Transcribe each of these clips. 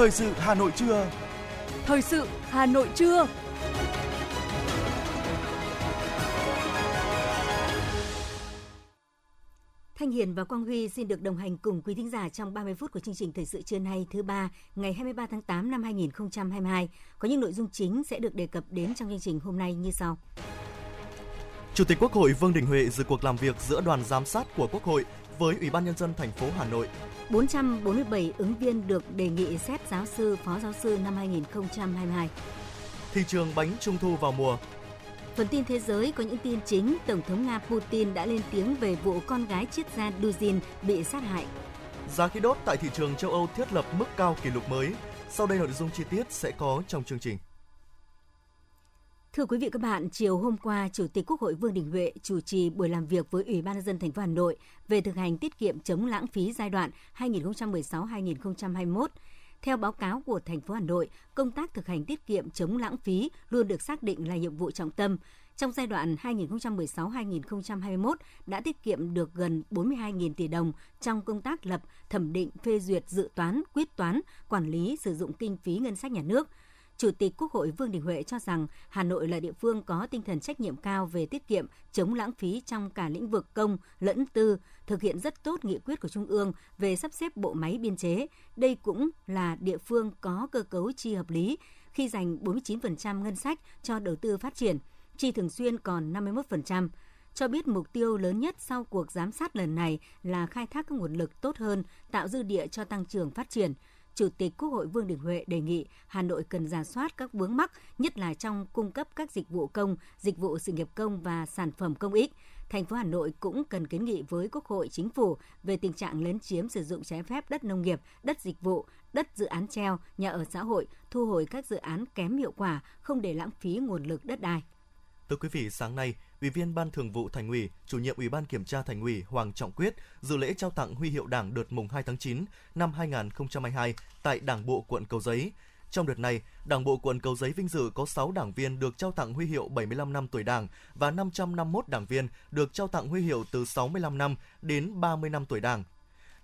Thời sự Hà Nội trưa. Thời sự Hà Nội trưa. Thanh Hiền và Quang Huy xin được đồng hành cùng quý thính giả trong 30 phút của chương trình Thời sự trưa nay thứ ba, ngày 23 tháng 8 năm 2022. Có những nội dung chính sẽ được đề cập đến trong chương trình hôm nay như sau. Chủ tịch Quốc hội Vương Đình Huệ dự cuộc làm việc giữa đoàn giám sát của Quốc hội với Ủy ban nhân dân thành phố Hà Nội. 447 ứng viên được đề nghị xét giáo sư, phó giáo sư năm 2022. Thị trường bánh trung thu vào mùa, Phần tin thế giới có những tin chính, Tổng thống Nga Putin đã lên tiếng về vụ con gái triết gia Duzin bị sát hại. Giá khí đốt tại thị trường châu Âu thiết lập mức cao kỷ lục mới. Sau đây nội dung chi tiết sẽ có trong chương trình. Thưa quý vị các bạn, chiều hôm qua, Chủ tịch Quốc hội Vương Đình Huệ chủ trì buổi làm việc với Ủy ban nhân dân thành phố Hà Nội về thực hành tiết kiệm chống lãng phí giai đoạn 2016-2021. Theo báo cáo của thành phố Hà Nội, công tác thực hành tiết kiệm chống lãng phí luôn được xác định là nhiệm vụ trọng tâm. Trong giai đoạn 2016-2021 đã tiết kiệm được gần 42.000 tỷ đồng trong công tác lập, thẩm định, phê duyệt dự toán, quyết toán, quản lý sử dụng kinh phí ngân sách nhà nước – Chủ tịch Quốc hội Vương Đình Huệ cho rằng Hà Nội là địa phương có tinh thần trách nhiệm cao về tiết kiệm, chống lãng phí trong cả lĩnh vực công lẫn tư, thực hiện rất tốt nghị quyết của Trung ương về sắp xếp bộ máy biên chế. Đây cũng là địa phương có cơ cấu chi hợp lý khi dành 49% ngân sách cho đầu tư phát triển, chi thường xuyên còn 51% cho biết mục tiêu lớn nhất sau cuộc giám sát lần này là khai thác các nguồn lực tốt hơn, tạo dư địa cho tăng trưởng phát triển. Chủ tịch Quốc hội Vương Đình Huệ đề nghị Hà Nội cần giả soát các vướng mắc, nhất là trong cung cấp các dịch vụ công, dịch vụ sự nghiệp công và sản phẩm công ích. Thành phố Hà Nội cũng cần kiến nghị với Quốc hội, Chính phủ về tình trạng lấn chiếm sử dụng trái phép đất nông nghiệp, đất dịch vụ, đất dự án treo, nhà ở xã hội, thu hồi các dự án kém hiệu quả, không để lãng phí nguồn lực đất đai. Thưa quý vị, sáng nay, Ủy viên Ban Thường vụ Thành ủy, Chủ nhiệm Ủy ban Kiểm tra Thành ủy Hoàng Trọng Quyết dự lễ trao tặng huy hiệu Đảng đợt mùng 2 tháng 9 năm 2022 tại Đảng bộ quận Cầu Giấy. Trong đợt này, Đảng bộ quận Cầu Giấy vinh dự có 6 đảng viên được trao tặng huy hiệu 75 năm tuổi Đảng và 551 đảng viên được trao tặng huy hiệu từ 65 năm đến 30 năm tuổi Đảng.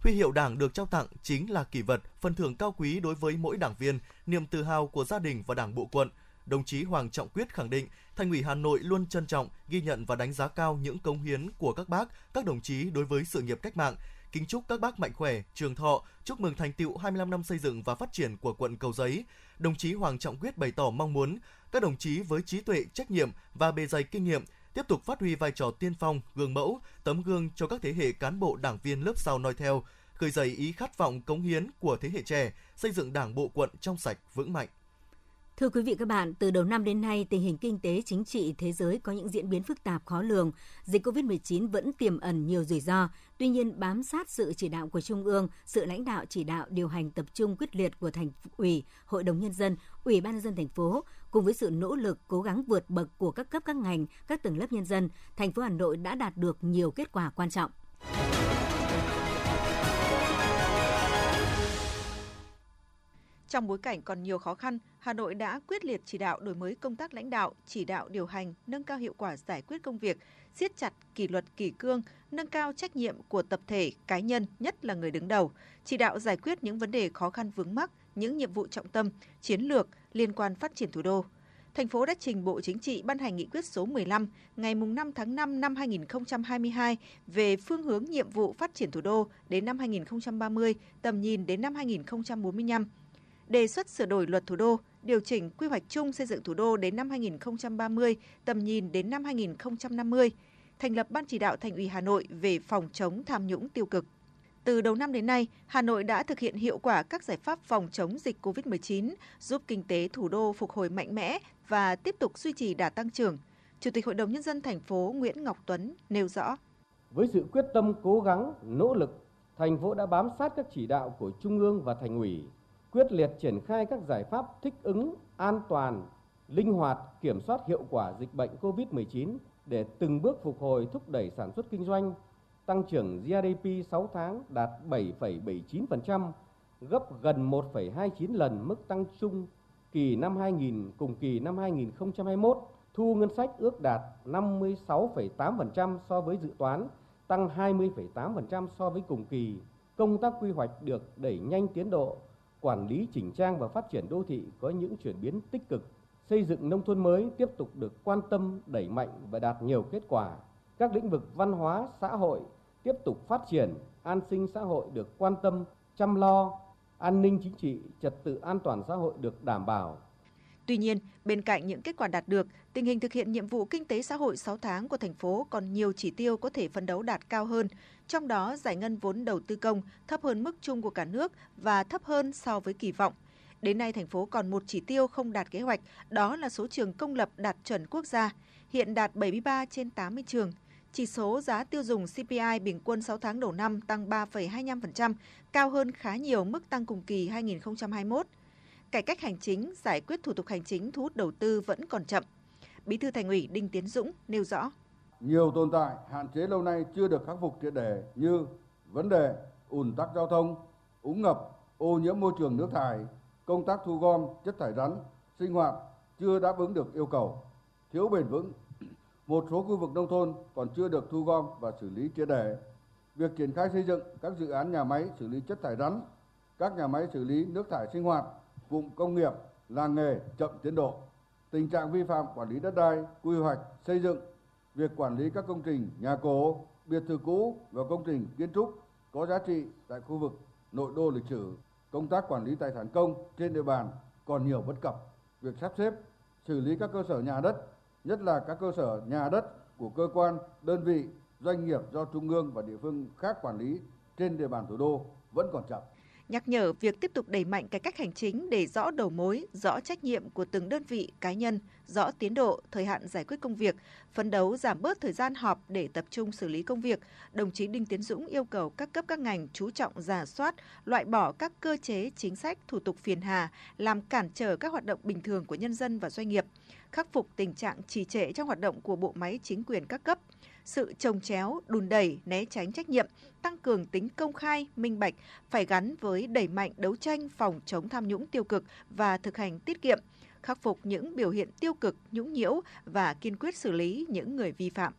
Huy hiệu Đảng được trao tặng chính là kỷ vật, phần thưởng cao quý đối với mỗi đảng viên, niềm tự hào của gia đình và Đảng bộ quận – đồng chí Hoàng Trọng Quyết khẳng định Thành ủy Hà Nội luôn trân trọng, ghi nhận và đánh giá cao những công hiến của các bác, các đồng chí đối với sự nghiệp cách mạng. Kính chúc các bác mạnh khỏe, trường thọ, chúc mừng thành tựu 25 năm xây dựng và phát triển của quận Cầu Giấy. Đồng chí Hoàng Trọng Quyết bày tỏ mong muốn các đồng chí với trí tuệ, trách nhiệm và bề dày kinh nghiệm tiếp tục phát huy vai trò tiên phong, gương mẫu, tấm gương cho các thế hệ cán bộ đảng viên lớp sau noi theo, khơi dậy ý khát vọng cống hiến của thế hệ trẻ, xây dựng Đảng bộ quận trong sạch, vững mạnh. Thưa quý vị các bạn, từ đầu năm đến nay, tình hình kinh tế chính trị thế giới có những diễn biến phức tạp khó lường. Dịch COVID-19 vẫn tiềm ẩn nhiều rủi ro. Tuy nhiên, bám sát sự chỉ đạo của Trung ương, sự lãnh đạo chỉ đạo điều hành tập trung quyết liệt của thành ủy, Hội đồng nhân dân, Ủy ban nhân dân thành phố cùng với sự nỗ lực cố gắng vượt bậc của các cấp các ngành, các tầng lớp nhân dân, thành phố Hà Nội đã đạt được nhiều kết quả quan trọng. Trong bối cảnh còn nhiều khó khăn, Hà Nội đã quyết liệt chỉ đạo đổi mới công tác lãnh đạo, chỉ đạo điều hành, nâng cao hiệu quả giải quyết công việc, siết chặt kỷ luật kỷ cương, nâng cao trách nhiệm của tập thể, cá nhân, nhất là người đứng đầu, chỉ đạo giải quyết những vấn đề khó khăn vướng mắc, những nhiệm vụ trọng tâm, chiến lược liên quan phát triển thủ đô. Thành phố đã trình Bộ Chính trị ban hành nghị quyết số 15 ngày 5 tháng 5 năm 2022 về phương hướng nhiệm vụ phát triển thủ đô đến năm 2030, tầm nhìn đến năm 2045 đề xuất sửa đổi luật thủ đô, điều chỉnh quy hoạch chung xây dựng thủ đô đến năm 2030, tầm nhìn đến năm 2050, thành lập Ban chỉ đạo Thành ủy Hà Nội về phòng chống tham nhũng tiêu cực. Từ đầu năm đến nay, Hà Nội đã thực hiện hiệu quả các giải pháp phòng chống dịch COVID-19, giúp kinh tế thủ đô phục hồi mạnh mẽ và tiếp tục duy trì đà tăng trưởng. Chủ tịch Hội đồng Nhân dân thành phố Nguyễn Ngọc Tuấn nêu rõ. Với sự quyết tâm cố gắng, nỗ lực, thành phố đã bám sát các chỉ đạo của Trung ương và Thành ủy, quyết liệt triển khai các giải pháp thích ứng, an toàn, linh hoạt, kiểm soát hiệu quả dịch bệnh COVID-19 để từng bước phục hồi thúc đẩy sản xuất kinh doanh, tăng trưởng GDP 6 tháng đạt 7,79%, gấp gần 1,29 lần mức tăng chung kỳ năm 2000 cùng kỳ năm 2021. Thu ngân sách ước đạt 56,8% so với dự toán, tăng 20,8% so với cùng kỳ. Công tác quy hoạch được đẩy nhanh tiến độ, quản lý chỉnh trang và phát triển đô thị có những chuyển biến tích cực, xây dựng nông thôn mới tiếp tục được quan tâm, đẩy mạnh và đạt nhiều kết quả. Các lĩnh vực văn hóa, xã hội tiếp tục phát triển, an sinh xã hội được quan tâm, chăm lo, an ninh chính trị, trật tự an toàn xã hội được đảm bảo. Tuy nhiên, bên cạnh những kết quả đạt được, tình hình thực hiện nhiệm vụ kinh tế xã hội 6 tháng của thành phố còn nhiều chỉ tiêu có thể phấn đấu đạt cao hơn, trong đó giải ngân vốn đầu tư công thấp hơn mức chung của cả nước và thấp hơn so với kỳ vọng. Đến nay, thành phố còn một chỉ tiêu không đạt kế hoạch, đó là số trường công lập đạt chuẩn quốc gia, hiện đạt 73 trên 80 trường. Chỉ số giá tiêu dùng CPI bình quân 6 tháng đầu năm tăng 3,25%, cao hơn khá nhiều mức tăng cùng kỳ 2021. Cải cách hành chính, giải quyết thủ tục hành chính thu hút đầu tư vẫn còn chậm. Bí thư Thành ủy Đinh Tiến Dũng nêu rõ. Nhiều tồn tại, hạn chế lâu nay chưa được khắc phục triệt đề như vấn đề ùn tắc giao thông, úng ngập, ô nhiễm môi trường nước thải, công tác thu gom chất thải rắn, sinh hoạt chưa đáp ứng được yêu cầu, thiếu bền vững. Một số khu vực nông thôn còn chưa được thu gom và xử lý triệt đề. Việc triển khai xây dựng các dự án nhà máy xử lý chất thải rắn, các nhà máy xử lý nước thải sinh hoạt, cụm công nghiệp, làng nghề chậm tiến độ. Tình trạng vi phạm quản lý đất đai, quy hoạch, xây dựng, việc quản lý các công trình nhà cổ, biệt thự cũ và công trình kiến trúc có giá trị tại khu vực nội đô lịch sử công tác quản lý tài sản công trên địa bàn còn nhiều bất cập. Việc sắp xếp, xử lý các cơ sở nhà đất, nhất là các cơ sở nhà đất của cơ quan, đơn vị, doanh nghiệp do trung ương và địa phương khác quản lý trên địa bàn thủ đô vẫn còn chậm nhắc nhở việc tiếp tục đẩy mạnh cải cách hành chính để rõ đầu mối, rõ trách nhiệm của từng đơn vị cá nhân, rõ tiến độ, thời hạn giải quyết công việc, phấn đấu giảm bớt thời gian họp để tập trung xử lý công việc. Đồng chí Đinh Tiến Dũng yêu cầu các cấp các ngành chú trọng giả soát, loại bỏ các cơ chế, chính sách, thủ tục phiền hà, làm cản trở các hoạt động bình thường của nhân dân và doanh nghiệp, khắc phục tình trạng trì trệ trong hoạt động của bộ máy chính quyền các cấp, sự trồng chéo, đùn đẩy, né tránh trách nhiệm, tăng cường tính công khai, minh bạch phải gắn với đẩy mạnh đấu tranh phòng chống tham nhũng tiêu cực và thực hành tiết kiệm, khắc phục những biểu hiện tiêu cực, nhũng nhiễu và kiên quyết xử lý những người vi phạm.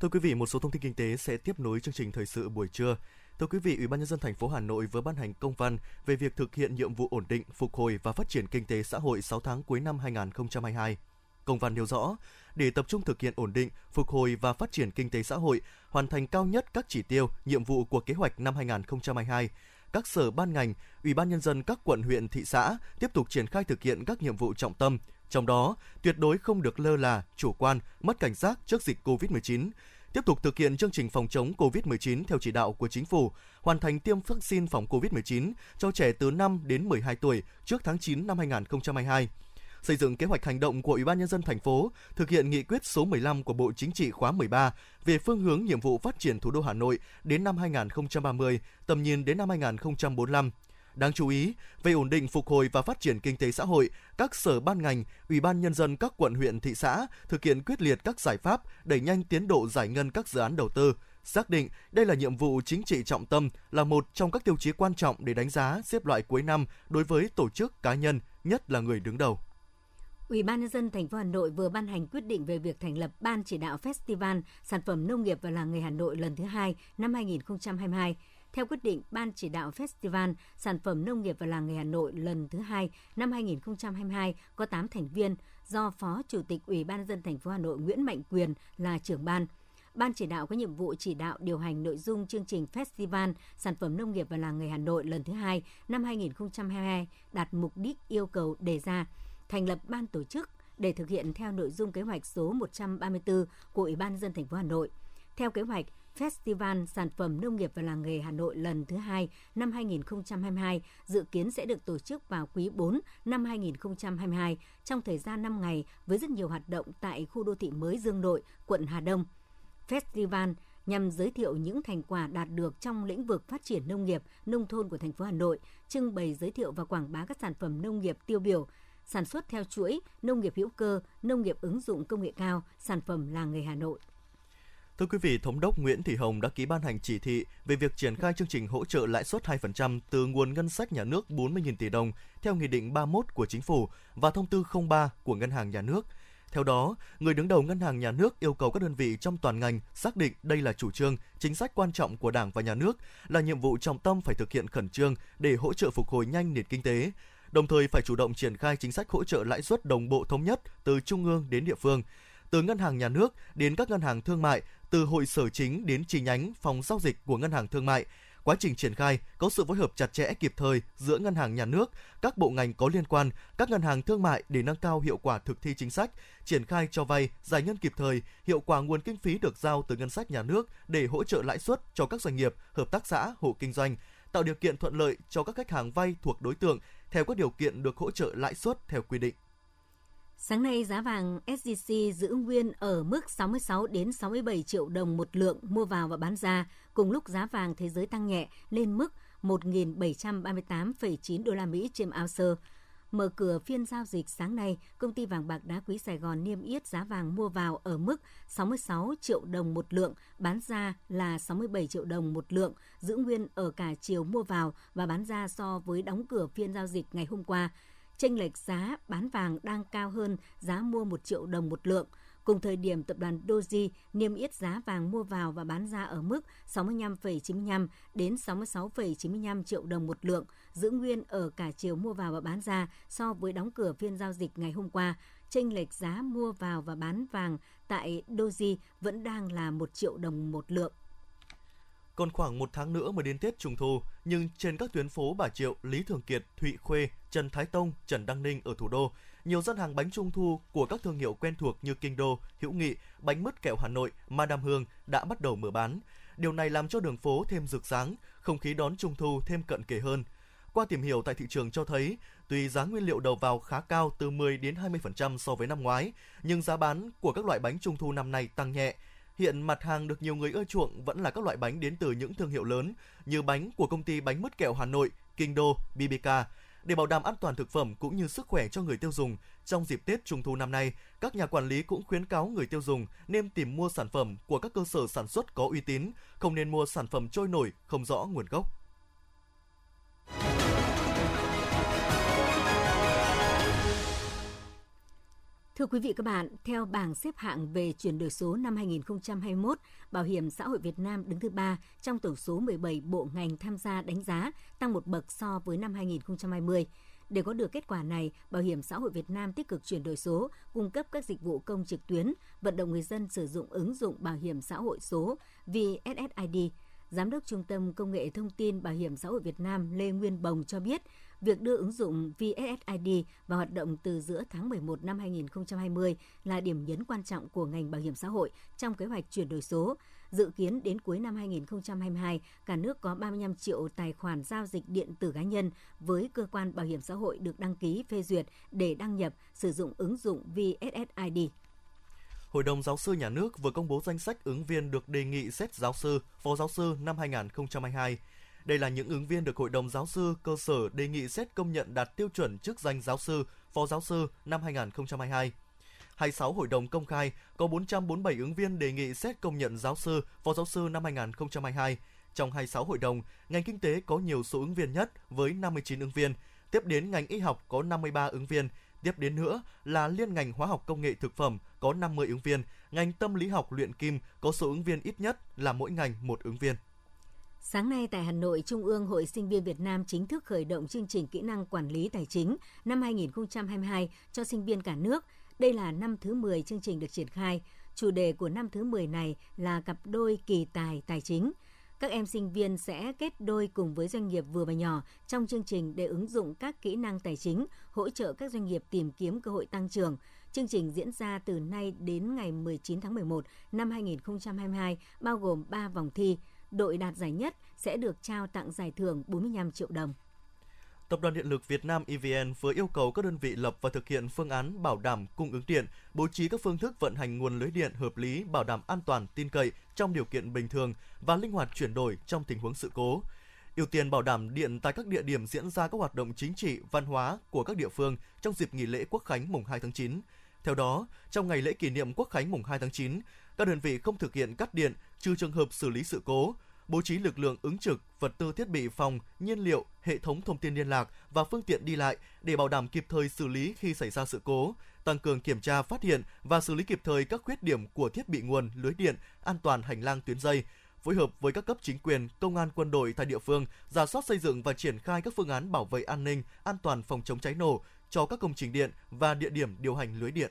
Thưa quý vị, một số thông tin kinh tế sẽ tiếp nối chương trình thời sự buổi trưa. Thưa quý vị, Ủy ban nhân dân thành phố Hà Nội vừa ban hành công văn về việc thực hiện nhiệm vụ ổn định, phục hồi và phát triển kinh tế xã hội 6 tháng cuối năm 2022. Công văn nêu rõ, để tập trung thực hiện ổn định, phục hồi và phát triển kinh tế xã hội, hoàn thành cao nhất các chỉ tiêu, nhiệm vụ của kế hoạch năm 2022, các sở ban ngành, ủy ban nhân dân các quận huyện thị xã tiếp tục triển khai thực hiện các nhiệm vụ trọng tâm, trong đó tuyệt đối không được lơ là, chủ quan, mất cảnh giác trước dịch COVID-19, tiếp tục thực hiện chương trình phòng chống COVID-19 theo chỉ đạo của chính phủ, hoàn thành tiêm vaccine phòng COVID-19 cho trẻ từ 5 đến 12 tuổi trước tháng 9 năm 2022 xây dựng kế hoạch hành động của Ủy ban nhân dân thành phố, thực hiện nghị quyết số 15 của Bộ Chính trị khóa 13 về phương hướng nhiệm vụ phát triển thủ đô Hà Nội đến năm 2030, tầm nhìn đến năm 2045. Đáng chú ý, về ổn định phục hồi và phát triển kinh tế xã hội, các sở ban ngành, ủy ban nhân dân các quận huyện thị xã thực hiện quyết liệt các giải pháp đẩy nhanh tiến độ giải ngân các dự án đầu tư, xác định đây là nhiệm vụ chính trị trọng tâm, là một trong các tiêu chí quan trọng để đánh giá xếp loại cuối năm đối với tổ chức cá nhân, nhất là người đứng đầu. Ủy ban nhân dân thành phố Hà Nội vừa ban hành quyết định về việc thành lập Ban chỉ đạo Festival Sản phẩm nông nghiệp và làng nghề Hà Nội lần thứ hai năm 2022. Theo quyết định, Ban chỉ đạo Festival Sản phẩm nông nghiệp và làng nghề Hà Nội lần thứ hai năm 2022 có 8 thành viên do Phó Chủ tịch Ủy ban nhân dân thành phố Hà Nội Nguyễn Mạnh Quyền là trưởng ban. Ban chỉ đạo có nhiệm vụ chỉ đạo điều hành nội dung chương trình Festival Sản phẩm nông nghiệp và làng nghề Hà Nội lần thứ hai năm 2022 đạt mục đích yêu cầu đề ra thành lập ban tổ chức để thực hiện theo nội dung kế hoạch số 134 của Ủy ban dân thành phố Hà Nội. Theo kế hoạch, Festival Sản phẩm Nông nghiệp và Làng nghề Hà Nội lần thứ hai năm 2022 dự kiến sẽ được tổ chức vào quý 4 năm 2022 trong thời gian 5 ngày với rất nhiều hoạt động tại khu đô thị mới Dương Nội, quận Hà Đông. Festival nhằm giới thiệu những thành quả đạt được trong lĩnh vực phát triển nông nghiệp, nông thôn của thành phố Hà Nội, trưng bày giới thiệu và quảng bá các sản phẩm nông nghiệp tiêu biểu, sản xuất theo chuỗi, nông nghiệp hữu cơ, nông nghiệp ứng dụng công nghệ cao, sản phẩm làng nghề Hà Nội. Thưa quý vị, Thống đốc Nguyễn Thị Hồng đã ký ban hành chỉ thị về việc triển khai chương trình hỗ trợ lãi suất 2% từ nguồn ngân sách nhà nước 40.000 tỷ đồng theo Nghị định 31 của Chính phủ và Thông tư 03 của Ngân hàng Nhà nước. Theo đó, người đứng đầu Ngân hàng Nhà nước yêu cầu các đơn vị trong toàn ngành xác định đây là chủ trương, chính sách quan trọng của Đảng và Nhà nước, là nhiệm vụ trọng tâm phải thực hiện khẩn trương để hỗ trợ phục hồi nhanh nền kinh tế, đồng thời phải chủ động triển khai chính sách hỗ trợ lãi suất đồng bộ thống nhất từ trung ương đến địa phương, từ ngân hàng nhà nước đến các ngân hàng thương mại, từ hội sở chính đến chi nhánh, phòng giao dịch của ngân hàng thương mại. Quá trình triển khai có sự phối hợp chặt chẽ kịp thời giữa ngân hàng nhà nước, các bộ ngành có liên quan, các ngân hàng thương mại để nâng cao hiệu quả thực thi chính sách, triển khai cho vay, giải ngân kịp thời, hiệu quả nguồn kinh phí được giao từ ngân sách nhà nước để hỗ trợ lãi suất cho các doanh nghiệp, hợp tác xã, hộ kinh doanh, tạo điều kiện thuận lợi cho các khách hàng vay thuộc đối tượng theo các điều kiện được hỗ trợ lãi suất theo quy định. Sáng nay giá vàng SJC giữ nguyên ở mức 66 đến 67 triệu đồng một lượng mua vào và bán ra, cùng lúc giá vàng thế giới tăng nhẹ lên mức 1.738,9 đô la Mỹ trên ounce. Mở cửa phiên giao dịch sáng nay, công ty vàng bạc đá quý Sài Gòn niêm yết giá vàng mua vào ở mức 66 triệu đồng một lượng, bán ra là 67 triệu đồng một lượng, giữ nguyên ở cả chiều mua vào và bán ra so với đóng cửa phiên giao dịch ngày hôm qua. Chênh lệch giá bán vàng đang cao hơn giá mua 1 triệu đồng một lượng. Cùng thời điểm, tập đoàn Doji niêm yết giá vàng mua vào và bán ra ở mức 65,95 đến 66,95 triệu đồng một lượng, giữ nguyên ở cả chiều mua vào và bán ra so với đóng cửa phiên giao dịch ngày hôm qua. Chênh lệch giá mua vào và bán vàng tại Doji vẫn đang là 1 triệu đồng một lượng. Còn khoảng một tháng nữa mới đến Tết Trung Thu, nhưng trên các tuyến phố Bà Triệu, Lý Thường Kiệt, Thụy Khuê, Trần Thái Tông, Trần Đăng Ninh ở thủ đô, nhiều gian hàng bánh Trung Thu của các thương hiệu quen thuộc như Kinh Đô, Hữu Nghị, bánh mứt kẹo Hà Nội, Madame Hương đã bắt đầu mở bán. Điều này làm cho đường phố thêm rực sáng, không khí đón Trung Thu thêm cận kề hơn. Qua tìm hiểu tại thị trường cho thấy, tuy giá nguyên liệu đầu vào khá cao từ 10 đến 20% so với năm ngoái, nhưng giá bán của các loại bánh Trung Thu năm nay tăng nhẹ, Hiện mặt hàng được nhiều người ưa chuộng vẫn là các loại bánh đến từ những thương hiệu lớn như bánh của công ty bánh mứt kẹo Hà Nội, Kinh Đô, BBK. Để bảo đảm an toàn thực phẩm cũng như sức khỏe cho người tiêu dùng, trong dịp Tết Trung thu năm nay, các nhà quản lý cũng khuyến cáo người tiêu dùng nên tìm mua sản phẩm của các cơ sở sản xuất có uy tín, không nên mua sản phẩm trôi nổi, không rõ nguồn gốc. Thưa quý vị các bạn, theo bảng xếp hạng về chuyển đổi số năm 2021, Bảo hiểm xã hội Việt Nam đứng thứ ba trong tổng số 17 bộ ngành tham gia đánh giá, tăng một bậc so với năm 2020. Để có được kết quả này, Bảo hiểm xã hội Việt Nam tích cực chuyển đổi số, cung cấp các dịch vụ công trực tuyến, vận động người dân sử dụng ứng dụng bảo hiểm xã hội số VSSID. Giám đốc Trung tâm Công nghệ Thông tin Bảo hiểm xã hội Việt Nam Lê Nguyên Bồng cho biết, Việc đưa ứng dụng VSSID vào hoạt động từ giữa tháng 11 năm 2020 là điểm nhấn quan trọng của ngành bảo hiểm xã hội trong kế hoạch chuyển đổi số. Dự kiến đến cuối năm 2022, cả nước có 35 triệu tài khoản giao dịch điện tử cá nhân với cơ quan bảo hiểm xã hội được đăng ký phê duyệt để đăng nhập sử dụng ứng dụng VSSID. Hội đồng giáo sư nhà nước vừa công bố danh sách ứng viên được đề nghị xét giáo sư, phó giáo sư năm 2022. Đây là những ứng viên được Hội đồng giáo sư cơ sở đề nghị xét công nhận đạt tiêu chuẩn chức danh giáo sư, phó giáo sư năm 2022. 26 hội đồng công khai có 447 ứng viên đề nghị xét công nhận giáo sư, phó giáo sư năm 2022. Trong 26 hội đồng, ngành kinh tế có nhiều số ứng viên nhất với 59 ứng viên, tiếp đến ngành y học có 53 ứng viên, tiếp đến nữa là liên ngành hóa học công nghệ thực phẩm có 50 ứng viên, ngành tâm lý học luyện kim có số ứng viên ít nhất là mỗi ngành một ứng viên. Sáng nay tại Hà Nội, Trung ương Hội Sinh viên Việt Nam chính thức khởi động chương trình kỹ năng quản lý tài chính năm 2022 cho sinh viên cả nước. Đây là năm thứ 10 chương trình được triển khai. Chủ đề của năm thứ 10 này là cặp đôi kỳ tài tài chính. Các em sinh viên sẽ kết đôi cùng với doanh nghiệp vừa và nhỏ trong chương trình để ứng dụng các kỹ năng tài chính, hỗ trợ các doanh nghiệp tìm kiếm cơ hội tăng trưởng. Chương trình diễn ra từ nay đến ngày 19 tháng 11 năm 2022, bao gồm 3 vòng thi đội đạt giải nhất sẽ được trao tặng giải thưởng 45 triệu đồng. Tập đoàn Điện lực Việt Nam EVN vừa yêu cầu các đơn vị lập và thực hiện phương án bảo đảm cung ứng điện, bố trí các phương thức vận hành nguồn lưới điện hợp lý, bảo đảm an toàn, tin cậy trong điều kiện bình thường và linh hoạt chuyển đổi trong tình huống sự cố. Ưu tiên bảo đảm điện tại các địa điểm diễn ra các hoạt động chính trị, văn hóa của các địa phương trong dịp nghỉ lễ Quốc khánh mùng 2 tháng 9. Theo đó, trong ngày lễ kỷ niệm Quốc khánh mùng 2 tháng 9, các đơn vị không thực hiện cắt điện trừ trường hợp xử lý sự cố bố trí lực lượng ứng trực, vật tư thiết bị phòng, nhiên liệu, hệ thống thông tin liên lạc và phương tiện đi lại để bảo đảm kịp thời xử lý khi xảy ra sự cố, tăng cường kiểm tra, phát hiện và xử lý kịp thời các khuyết điểm của thiết bị nguồn, lưới điện, an toàn hành lang tuyến dây, phối hợp với các cấp chính quyền, công an quân đội tại địa phương, giả soát xây dựng và triển khai các phương án bảo vệ an ninh, an toàn phòng chống cháy nổ cho các công trình điện và địa điểm điều hành lưới điện.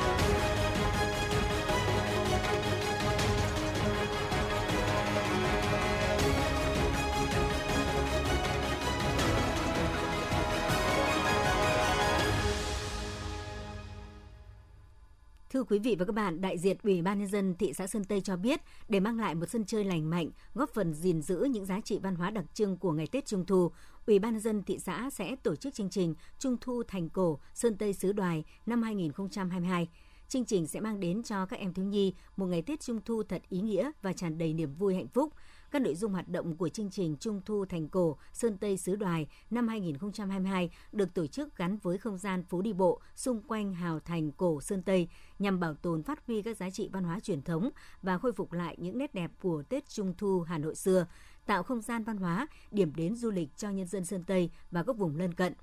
Thưa quý vị và các bạn, đại diện Ủy ban nhân dân thị xã Sơn Tây cho biết, để mang lại một sân chơi lành mạnh, góp phần gìn giữ những giá trị văn hóa đặc trưng của ngày Tết Trung thu, Ủy ban nhân dân thị xã sẽ tổ chức chương trình Trung thu thành cổ Sơn Tây xứ Đoài năm 2022. Chương trình sẽ mang đến cho các em thiếu nhi một ngày Tết Trung thu thật ý nghĩa và tràn đầy niềm vui hạnh phúc. Các nội dung hoạt động của chương trình Trung thu thành cổ Sơn Tây xứ Đoài năm 2022 được tổ chức gắn với không gian phố đi bộ xung quanh hào thành cổ Sơn Tây nhằm bảo tồn phát huy các giá trị văn hóa truyền thống và khôi phục lại những nét đẹp của Tết Trung thu Hà Nội xưa, tạo không gian văn hóa, điểm đến du lịch cho nhân dân Sơn Tây và các vùng lân cận.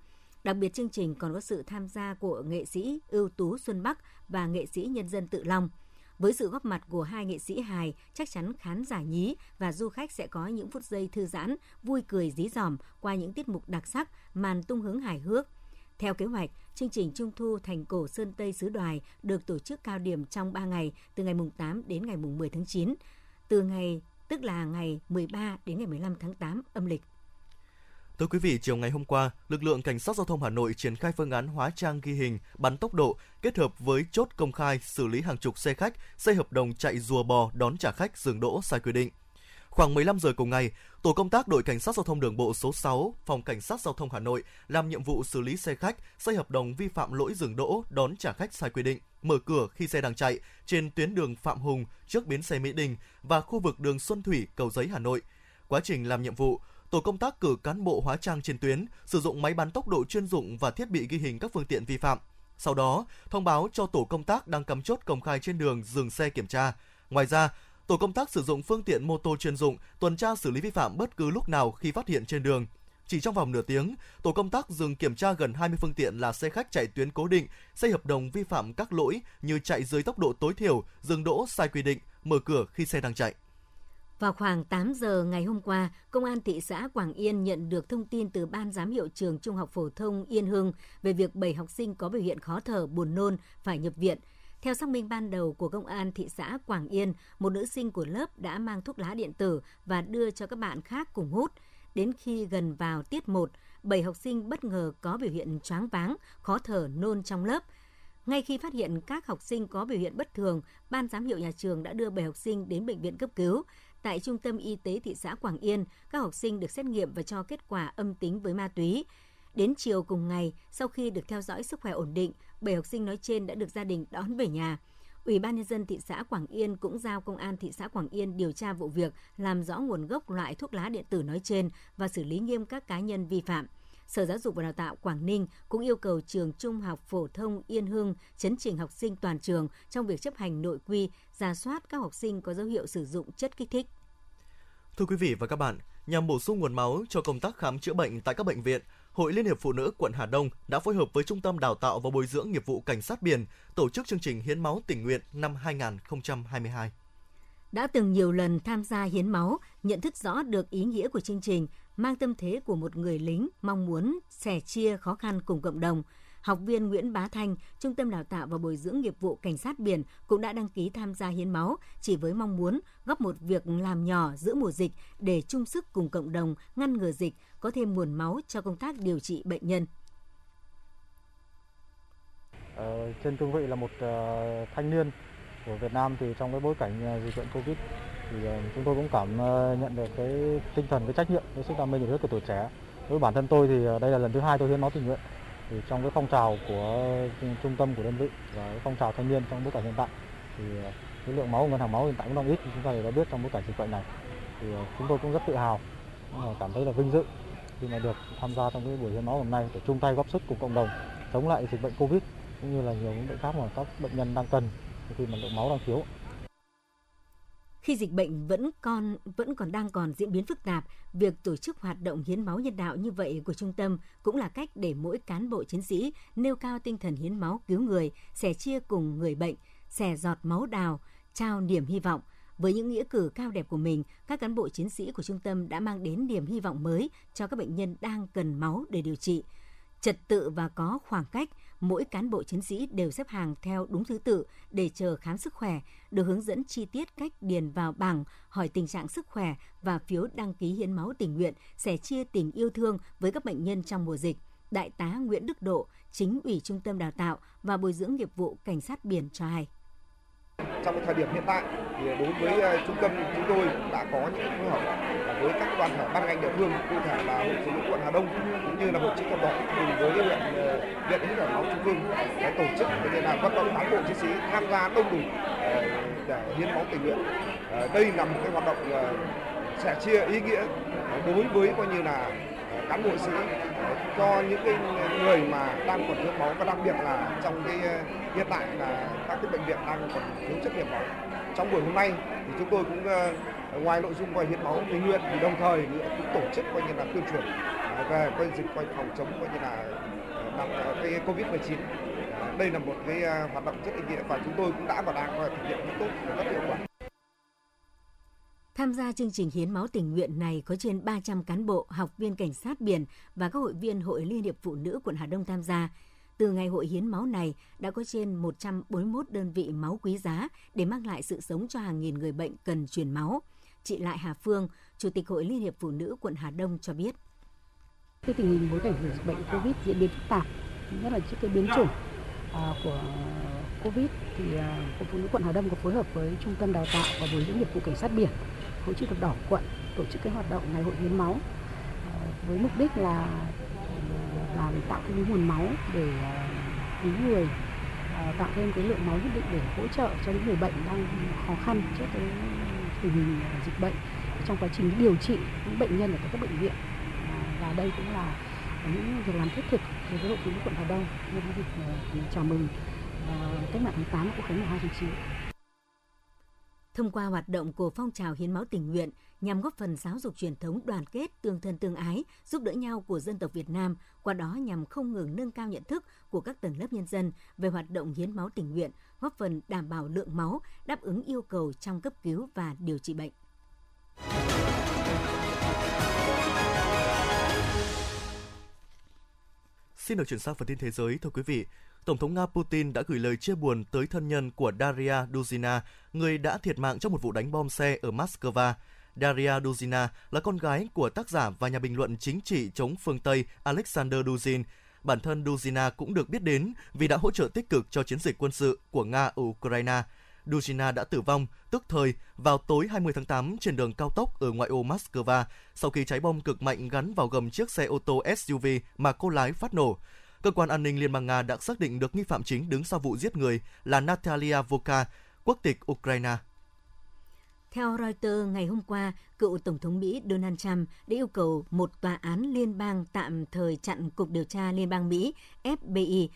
Đặc biệt chương trình còn có sự tham gia của nghệ sĩ ưu tú Xuân Bắc và nghệ sĩ nhân dân Tự Long. Với sự góp mặt của hai nghệ sĩ hài, chắc chắn khán giả nhí và du khách sẽ có những phút giây thư giãn, vui cười dí dỏm qua những tiết mục đặc sắc, màn tung hứng hài hước. Theo kế hoạch, chương trình Trung thu thành cổ Sơn Tây xứ Đoài được tổ chức cao điểm trong 3 ngày từ ngày mùng 8 đến ngày mùng 10 tháng 9. Từ ngày tức là ngày 13 đến ngày 15 tháng 8 âm lịch. Thưa quý vị, chiều ngày hôm qua, lực lượng cảnh sát giao thông Hà Nội triển khai phương án hóa trang ghi hình, bắn tốc độ kết hợp với chốt công khai xử lý hàng chục xe khách, xe hợp đồng chạy rùa bò đón trả khách dừng đỗ sai quy định. Khoảng 15 giờ cùng ngày, tổ công tác đội cảnh sát giao thông đường bộ số 6, phòng cảnh sát giao thông Hà Nội làm nhiệm vụ xử lý xe khách, xe hợp đồng vi phạm lỗi dừng đỗ đón trả khách sai quy định, mở cửa khi xe đang chạy trên tuyến đường Phạm Hùng trước bến xe Mỹ Đình và khu vực đường Xuân Thủy, Cầu Giấy, Hà Nội. Quá trình làm nhiệm vụ, tổ công tác cử cán bộ hóa trang trên tuyến, sử dụng máy bắn tốc độ chuyên dụng và thiết bị ghi hình các phương tiện vi phạm. Sau đó, thông báo cho tổ công tác đang cắm chốt công khai trên đường dừng xe kiểm tra. Ngoài ra, tổ công tác sử dụng phương tiện mô tô chuyên dụng tuần tra xử lý vi phạm bất cứ lúc nào khi phát hiện trên đường. Chỉ trong vòng nửa tiếng, tổ công tác dừng kiểm tra gần 20 phương tiện là xe khách chạy tuyến cố định, xe hợp đồng vi phạm các lỗi như chạy dưới tốc độ tối thiểu, dừng đỗ sai quy định, mở cửa khi xe đang chạy. Vào khoảng 8 giờ ngày hôm qua, Công an thị xã Quảng Yên nhận được thông tin từ Ban giám hiệu trường Trung học phổ thông Yên Hưng về việc 7 học sinh có biểu hiện khó thở, buồn nôn phải nhập viện. Theo xác minh ban đầu của Công an thị xã Quảng Yên, một nữ sinh của lớp đã mang thuốc lá điện tử và đưa cho các bạn khác cùng hút. Đến khi gần vào tiết 1, 7 học sinh bất ngờ có biểu hiện choáng váng, khó thở, nôn trong lớp. Ngay khi phát hiện các học sinh có biểu hiện bất thường, ban giám hiệu nhà trường đã đưa 7 học sinh đến bệnh viện cấp cứu. Tại Trung tâm Y tế thị xã Quảng Yên, các học sinh được xét nghiệm và cho kết quả âm tính với ma túy. Đến chiều cùng ngày, sau khi được theo dõi sức khỏe ổn định, 7 học sinh nói trên đã được gia đình đón về nhà. Ủy ban nhân dân thị xã Quảng Yên cũng giao công an thị xã Quảng Yên điều tra vụ việc, làm rõ nguồn gốc loại thuốc lá điện tử nói trên và xử lý nghiêm các cá nhân vi phạm. Sở Giáo dục và Đào tạo Quảng Ninh cũng yêu cầu trường Trung học phổ thông Yên Hưng chấn chỉnh học sinh toàn trường trong việc chấp hành nội quy, ra soát các học sinh có dấu hiệu sử dụng chất kích thích. Thưa quý vị và các bạn, nhằm bổ sung nguồn máu cho công tác khám chữa bệnh tại các bệnh viện, Hội Liên hiệp Phụ nữ quận Hà Đông đã phối hợp với Trung tâm Đào tạo và Bồi dưỡng nghiệp vụ Cảnh sát biển tổ chức chương trình hiến máu tình nguyện năm 2022. Đã từng nhiều lần tham gia hiến máu, nhận thức rõ được ý nghĩa của chương trình, mang tâm thế của một người lính mong muốn sẻ chia khó khăn cùng cộng đồng. Học viên Nguyễn Bá Thanh, Trung tâm Đào tạo và Bồi dưỡng nghiệp vụ Cảnh sát biển cũng đã đăng ký tham gia hiến máu chỉ với mong muốn góp một việc làm nhỏ giữa mùa dịch để chung sức cùng cộng đồng ngăn ngừa dịch, có thêm nguồn máu cho công tác điều trị bệnh nhân. Ờ, trên cương vị là một uh, thanh niên của Việt Nam thì trong cái bối cảnh à, dịch bệnh Covid thì à, chúng tôi cũng cảm à, nhận được cái tinh thần, cái trách nhiệm, cái sức đam mê nhiệt huyết của tuổi trẻ. Với bản thân tôi thì đây là lần thứ hai tôi hiến máu tình nguyện. Thì trong cái phong trào của trung tâm của đơn vị và cái phong trào thanh niên trong bối cảnh hiện tại thì cái lượng máu của ngân hàng máu hiện tại cũng đang ít chúng ta đều đã biết trong bối cảnh dịch bệnh này thì chúng tôi cũng rất tự hào cảm thấy là vinh dự khi mà được tham gia trong cái buổi hiến máu hôm nay để chung tay góp sức cùng cộng đồng chống lại dịch bệnh Covid cũng như là nhiều những bệnh khác mà các bệnh nhân đang cần khi mà lượng máu đang thiếu. Khi dịch bệnh vẫn còn vẫn còn đang còn diễn biến phức tạp, việc tổ chức hoạt động hiến máu nhân đạo như vậy của trung tâm cũng là cách để mỗi cán bộ chiến sĩ nêu cao tinh thần hiến máu cứu người, sẻ chia cùng người bệnh, sẻ giọt máu đào, trao niềm hy vọng. Với những nghĩa cử cao đẹp của mình, các cán bộ chiến sĩ của trung tâm đã mang đến niềm hy vọng mới cho các bệnh nhân đang cần máu để điều trị. Trật tự và có khoảng cách, mỗi cán bộ chiến sĩ đều xếp hàng theo đúng thứ tự để chờ khám sức khỏe, được hướng dẫn chi tiết cách điền vào bảng, hỏi tình trạng sức khỏe và phiếu đăng ký hiến máu tình nguyện, sẻ chia tình yêu thương với các bệnh nhân trong mùa dịch. Đại tá Nguyễn Đức Độ, chính ủy Trung tâm Đào tạo và Bồi dưỡng nghiệp vụ Cảnh sát biển cho hay. Trong thời điểm hiện tại thì đối với ờ, trung tâm chúng tôi đã có những phối hợp với các đoàn thể ban ngành địa phương, cụ thể là hội phụ nữ quận Hà Đông cũng như là hội chữ thập đỏ cùng với huyện viện huyết học máu trung ương để tổ chức cái là vận động cán bộ chiến sĩ tham gia đông đủ ờ, để hiến máu tình nguyện. Ờ, đây là một cái hoạt động sẻ chia ý nghĩa đối với coi như là cán bộ sĩ cho những cái người mà đang còn thiếu máu và đặc biệt là trong cái hiện tại là các cái bệnh viện đang còn thiếu chất lượng máu. Trong buổi hôm nay thì chúng tôi cũng ờ, ngoài nội dung coi hiến máu tình nguyện thì đồng thời nữa cũng tổ chức coi như là tuyên truyền ờ, về coi dịch coi phòng chống coi như là ờ, cái covid 19 đây là một cái hoạt động rất ý nghĩa và chúng tôi cũng đã và đang thực hiện rất tốt và rất hiệu quả. Tham gia chương trình hiến máu tình nguyện này có trên 300 cán bộ, học viên cảnh sát biển và các hội viên Hội Liên hiệp Phụ nữ quận Hà Đông tham gia. Từ ngày hội hiến máu này đã có trên 141 đơn vị máu quý giá để mang lại sự sống cho hàng nghìn người bệnh cần truyền máu. Chị Lại Hà Phương, Chủ tịch Hội Liên hiệp Phụ nữ quận Hà Đông cho biết. Cái tình hình bối cảnh của dịch bệnh Covid diễn biến phức tạp, nhất là trước cái biến chủng à, của Covid thì à, Hội Phụ nữ quận Hà Đông có phối hợp với Trung tâm Đào tạo và Bồi dưỡng nghiệp vụ cảnh sát biển Hội chữ thập đỏ quận tổ chức cái hoạt động ngày hội hiến máu à, với mục đích là là tạo thêm nguồn máu để ờ, cứu người ờ, tạo thêm cái lượng máu nhất định để hỗ trợ cho những người bệnh đang khó khăn trước cái tình hình ờ, dịch bệnh trong quá trình điều trị những bệnh nhân ở các bệnh viện. Và đây cũng là những việc làm thiết thực đối với hội phụ nữ quận Hà Đông. Nhân dịp chào mừng cách mạng tháng 8 của khánh 12 tháng 9 thông qua hoạt động của phong trào hiến máu tình nguyện nhằm góp phần giáo dục truyền thống đoàn kết, tương thân tương ái, giúp đỡ nhau của dân tộc Việt Nam, qua đó nhằm không ngừng nâng cao nhận thức của các tầng lớp nhân dân về hoạt động hiến máu tình nguyện, góp phần đảm bảo lượng máu, đáp ứng yêu cầu trong cấp cứu và điều trị bệnh. Xin được chuyển sang phần tin thế giới, thưa quý vị. Tổng thống Nga Putin đã gửi lời chia buồn tới thân nhân của Daria Duzina, người đã thiệt mạng trong một vụ đánh bom xe ở Moscow. Daria Duzina là con gái của tác giả và nhà bình luận chính trị chống phương Tây Alexander Duzin. Bản thân Duzina cũng được biết đến vì đã hỗ trợ tích cực cho chiến dịch quân sự của Nga ở Ukraine. Dujina đã tử vong, tức thời, vào tối 20 tháng 8 trên đường cao tốc ở ngoại ô Moscow sau khi trái bom cực mạnh gắn vào gầm chiếc xe ô tô SUV mà cô lái phát nổ. Cơ quan an ninh Liên bang Nga đã xác định được nghi phạm chính đứng sau vụ giết người là Natalia Voka, quốc tịch Ukraine. Theo Reuters, ngày hôm qua, cựu Tổng thống Mỹ Donald Trump đã yêu cầu một tòa án liên bang tạm thời chặn Cục Điều tra Liên bang Mỹ FBI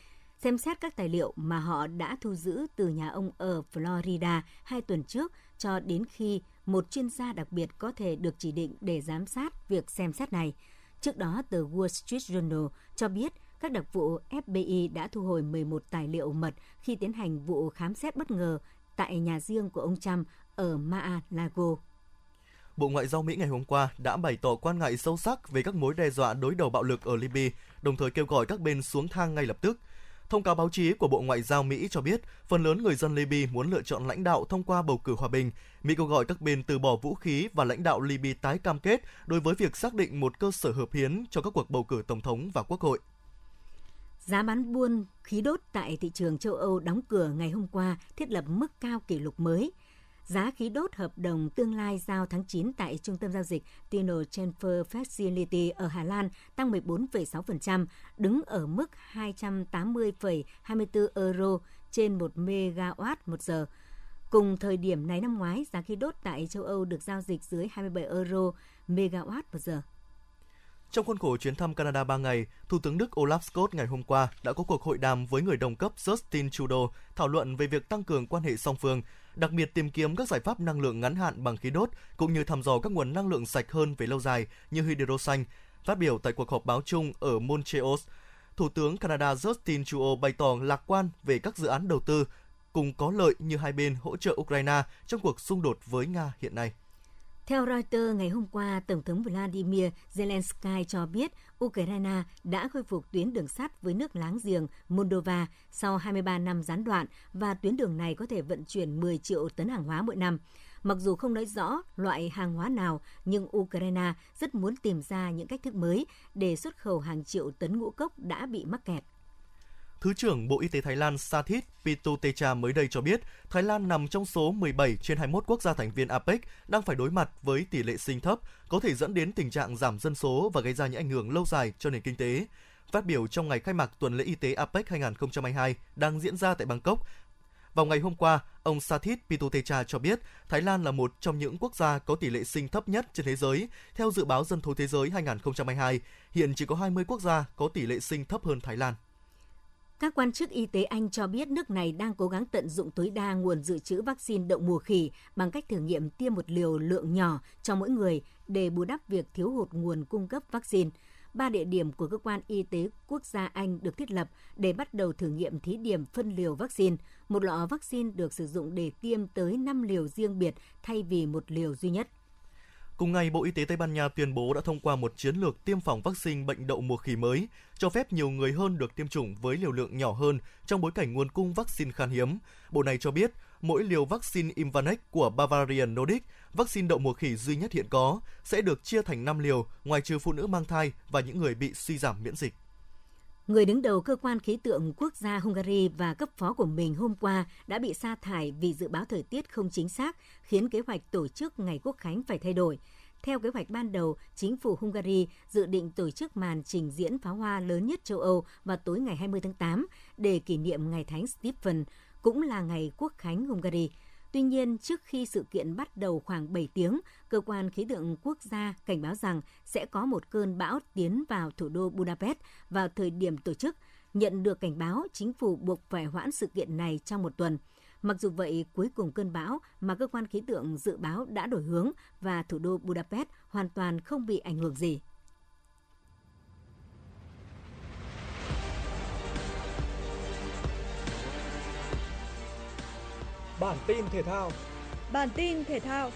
xem xét các tài liệu mà họ đã thu giữ từ nhà ông ở Florida hai tuần trước cho đến khi một chuyên gia đặc biệt có thể được chỉ định để giám sát việc xem xét này. Trước đó, tờ Wall Street Journal cho biết các đặc vụ FBI đã thu hồi 11 tài liệu mật khi tiến hành vụ khám xét bất ngờ tại nhà riêng của ông Trump ở Mar-a-Lago. Bộ Ngoại giao Mỹ ngày hôm qua đã bày tỏ quan ngại sâu sắc về các mối đe dọa đối đầu bạo lực ở Libya, đồng thời kêu gọi các bên xuống thang ngay lập tức. Thông cáo báo chí của Bộ Ngoại giao Mỹ cho biết, phần lớn người dân Libya muốn lựa chọn lãnh đạo thông qua bầu cử hòa bình. Mỹ kêu gọi các bên từ bỏ vũ khí và lãnh đạo Libya tái cam kết đối với việc xác định một cơ sở hợp hiến cho các cuộc bầu cử tổng thống và quốc hội. Giá bán buôn khí đốt tại thị trường châu Âu đóng cửa ngày hôm qua thiết lập mức cao kỷ lục mới. Giá khí đốt hợp đồng tương lai giao tháng 9 tại trung tâm giao dịch Tino Transfer Facility ở Hà Lan tăng 14,6%, đứng ở mức 280,24 euro trên 1 megawatt một giờ. Cùng thời điểm này năm ngoái, giá khí đốt tại châu Âu được giao dịch dưới 27 euro megawatt một giờ. Trong khuôn khổ chuyến thăm Canada 3 ngày, Thủ tướng Đức Olaf Scholz ngày hôm qua đã có cuộc hội đàm với người đồng cấp Justin Trudeau thảo luận về việc tăng cường quan hệ song phương, đặc biệt tìm kiếm các giải pháp năng lượng ngắn hạn bằng khí đốt cũng như thăm dò các nguồn năng lượng sạch hơn về lâu dài như hydro xanh. Phát biểu tại cuộc họp báo chung ở Montreal, Thủ tướng Canada Justin Trudeau bày tỏ lạc quan về các dự án đầu tư cùng có lợi như hai bên hỗ trợ Ukraine trong cuộc xung đột với Nga hiện nay. Theo Reuters, ngày hôm qua, Tổng thống Vladimir Zelensky cho biết Ukraine đã khôi phục tuyến đường sắt với nước láng giềng Moldova sau 23 năm gián đoạn và tuyến đường này có thể vận chuyển 10 triệu tấn hàng hóa mỗi năm. Mặc dù không nói rõ loại hàng hóa nào, nhưng Ukraine rất muốn tìm ra những cách thức mới để xuất khẩu hàng triệu tấn ngũ cốc đã bị mắc kẹt. Thứ trưởng Bộ Y tế Thái Lan Sathit Pitutecha mới đây cho biết, Thái Lan nằm trong số 17 trên 21 quốc gia thành viên APEC đang phải đối mặt với tỷ lệ sinh thấp, có thể dẫn đến tình trạng giảm dân số và gây ra những ảnh hưởng lâu dài cho nền kinh tế. Phát biểu trong ngày khai mạc tuần lễ y tế APEC 2022 đang diễn ra tại Bangkok, vào ngày hôm qua, ông Sathit Pitutecha cho biết Thái Lan là một trong những quốc gia có tỷ lệ sinh thấp nhất trên thế giới. Theo dự báo dân số thế giới 2022, hiện chỉ có 20 quốc gia có tỷ lệ sinh thấp hơn Thái Lan. Các quan chức y tế Anh cho biết nước này đang cố gắng tận dụng tối đa nguồn dự trữ vaccine đậu mùa khỉ bằng cách thử nghiệm tiêm một liều lượng nhỏ cho mỗi người để bù đắp việc thiếu hụt nguồn cung cấp vaccine. Ba địa điểm của cơ quan y tế quốc gia Anh được thiết lập để bắt đầu thử nghiệm thí điểm phân liều vaccine. Một lọ vaccine được sử dụng để tiêm tới 5 liều riêng biệt thay vì một liều duy nhất. Cùng ngày, Bộ Y tế Tây Ban Nha tuyên bố đã thông qua một chiến lược tiêm phòng vaccine bệnh đậu mùa khỉ mới, cho phép nhiều người hơn được tiêm chủng với liều lượng nhỏ hơn trong bối cảnh nguồn cung vaccine khan hiếm. Bộ này cho biết, mỗi liều vaccine Imvanex của Bavarian Nordic, vaccine đậu mùa khỉ duy nhất hiện có, sẽ được chia thành 5 liều, ngoài trừ phụ nữ mang thai và những người bị suy giảm miễn dịch. Người đứng đầu cơ quan khí tượng quốc gia Hungary và cấp phó của mình hôm qua đã bị sa thải vì dự báo thời tiết không chính xác, khiến kế hoạch tổ chức ngày quốc khánh phải thay đổi. Theo kế hoạch ban đầu, chính phủ Hungary dự định tổ chức màn trình diễn pháo hoa lớn nhất châu Âu vào tối ngày 20 tháng 8 để kỷ niệm ngày Thánh Stephen, cũng là ngày quốc khánh Hungary. Tuy nhiên, trước khi sự kiện bắt đầu khoảng 7 tiếng, cơ quan khí tượng quốc gia cảnh báo rằng sẽ có một cơn bão tiến vào thủ đô Budapest vào thời điểm tổ chức. Nhận được cảnh báo, chính phủ buộc phải hoãn sự kiện này trong một tuần. Mặc dù vậy, cuối cùng cơn bão mà cơ quan khí tượng dự báo đã đổi hướng và thủ đô Budapest hoàn toàn không bị ảnh hưởng gì. Bản tin thể thao. Bản tin thể thao.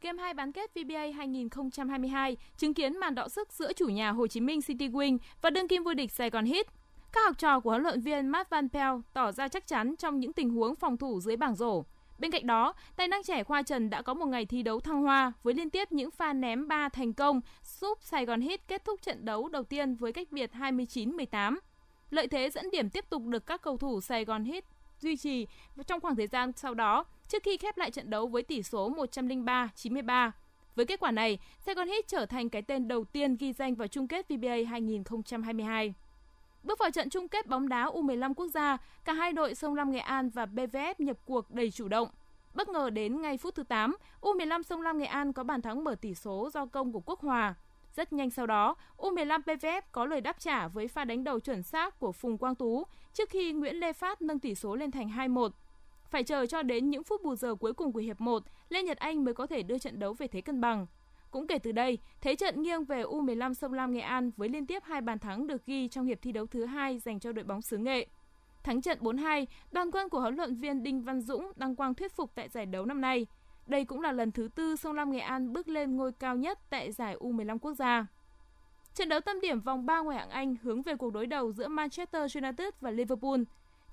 Game 2 bán kết VBA 2022 chứng kiến màn đọ sức giữa chủ nhà Hồ Chí Minh City Wing và đương kim vô địch Sài Gòn Heat. Các học trò của huấn luyện viên Matt Van Pelt tỏ ra chắc chắn trong những tình huống phòng thủ dưới bảng rổ. Bên cạnh đó, tài năng trẻ Khoa Trần đã có một ngày thi đấu thăng hoa với liên tiếp những pha ném 3 thành công, giúp Sài Gòn Hit kết thúc trận đấu đầu tiên với cách biệt 29-18. Lợi thế dẫn điểm tiếp tục được các cầu thủ Sài Gòn Hit duy trì trong khoảng thời gian sau đó trước khi khép lại trận đấu với tỷ số 103-93. Với kết quả này, Sài Gòn Hit trở thành cái tên đầu tiên ghi danh vào chung kết VBA 2022. Bước vào trận chung kết bóng đá U15 quốc gia, cả hai đội Sông Lam Nghệ An và BVF nhập cuộc đầy chủ động. Bất ngờ đến ngay phút thứ 8, U15 Sông Lam Nghệ An có bàn thắng mở tỷ số do công của Quốc Hòa. Rất nhanh sau đó, U15 PVF có lời đáp trả với pha đánh đầu chuẩn xác của Phùng Quang Tú trước khi Nguyễn Lê Phát nâng tỷ số lên thành 2-1. Phải chờ cho đến những phút bù giờ cuối cùng của hiệp 1, Lê Nhật Anh mới có thể đưa trận đấu về thế cân bằng. Cũng kể từ đây, thế trận nghiêng về U15 Sông Lam Nghệ An với liên tiếp hai bàn thắng được ghi trong hiệp thi đấu thứ hai dành cho đội bóng xứ Nghệ. Thắng trận 4-2, đoàn quân của huấn luyện viên Đinh Văn Dũng đăng quang thuyết phục tại giải đấu năm nay. Đây cũng là lần thứ tư Sông Lam Nghệ An bước lên ngôi cao nhất tại giải U15 quốc gia. Trận đấu tâm điểm vòng 3 ngoại hạng Anh hướng về cuộc đối đầu giữa Manchester United và Liverpool.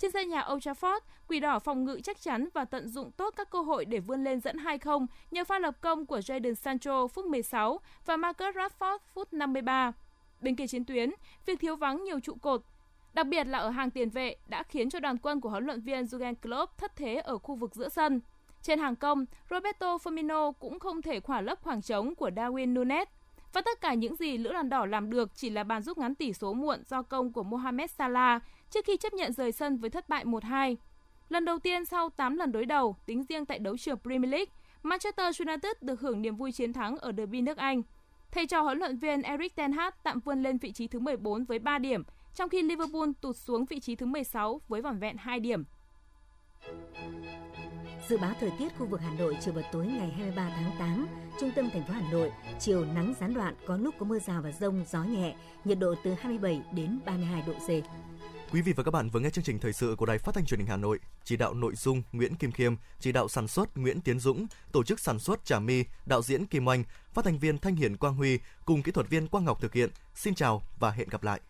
Trên sân nhà Old Trafford, Quỷ đỏ phòng ngự chắc chắn và tận dụng tốt các cơ hội để vươn lên dẫn 2-0 nhờ pha lập công của Jadon Sancho phút 16 và Marcus Rashford phút 53. Bên kia chiến tuyến, việc thiếu vắng nhiều trụ cột, đặc biệt là ở hàng tiền vệ đã khiến cho đoàn quân của huấn luyện viên Jurgen Klopp thất thế ở khu vực giữa sân. Trên hàng công, Roberto Firmino cũng không thể khỏa lấp khoảng trống của Darwin Nunes. Và tất cả những gì Lữ đoàn đỏ làm được chỉ là bàn rút ngắn tỷ số muộn do công của Mohamed Salah trước khi chấp nhận rời sân với thất bại 1-2. Lần đầu tiên sau 8 lần đối đầu, tính riêng tại đấu trường Premier League, Manchester United được hưởng niềm vui chiến thắng ở derby nước Anh. Thầy trò huấn luyện viên Eric Ten Hag tạm vươn lên vị trí thứ 14 với 3 điểm, trong khi Liverpool tụt xuống vị trí thứ 16 với vỏn vẹn 2 điểm. Dự báo thời tiết khu vực Hà Nội chiều và tối ngày 23 tháng 8, trung tâm thành phố Hà Nội, chiều nắng gián đoạn, có lúc có mưa rào và rông, gió nhẹ, nhiệt độ từ 27 đến 32 độ C. Quý vị và các bạn vừa nghe chương trình thời sự của Đài Phát thanh Truyền hình Hà Nội, chỉ đạo nội dung Nguyễn Kim Khiêm, chỉ đạo sản xuất Nguyễn Tiến Dũng, tổ chức sản xuất Trà My, đạo diễn Kim Oanh, phát thanh viên Thanh Hiển Quang Huy cùng kỹ thuật viên Quang Ngọc thực hiện. Xin chào và hẹn gặp lại.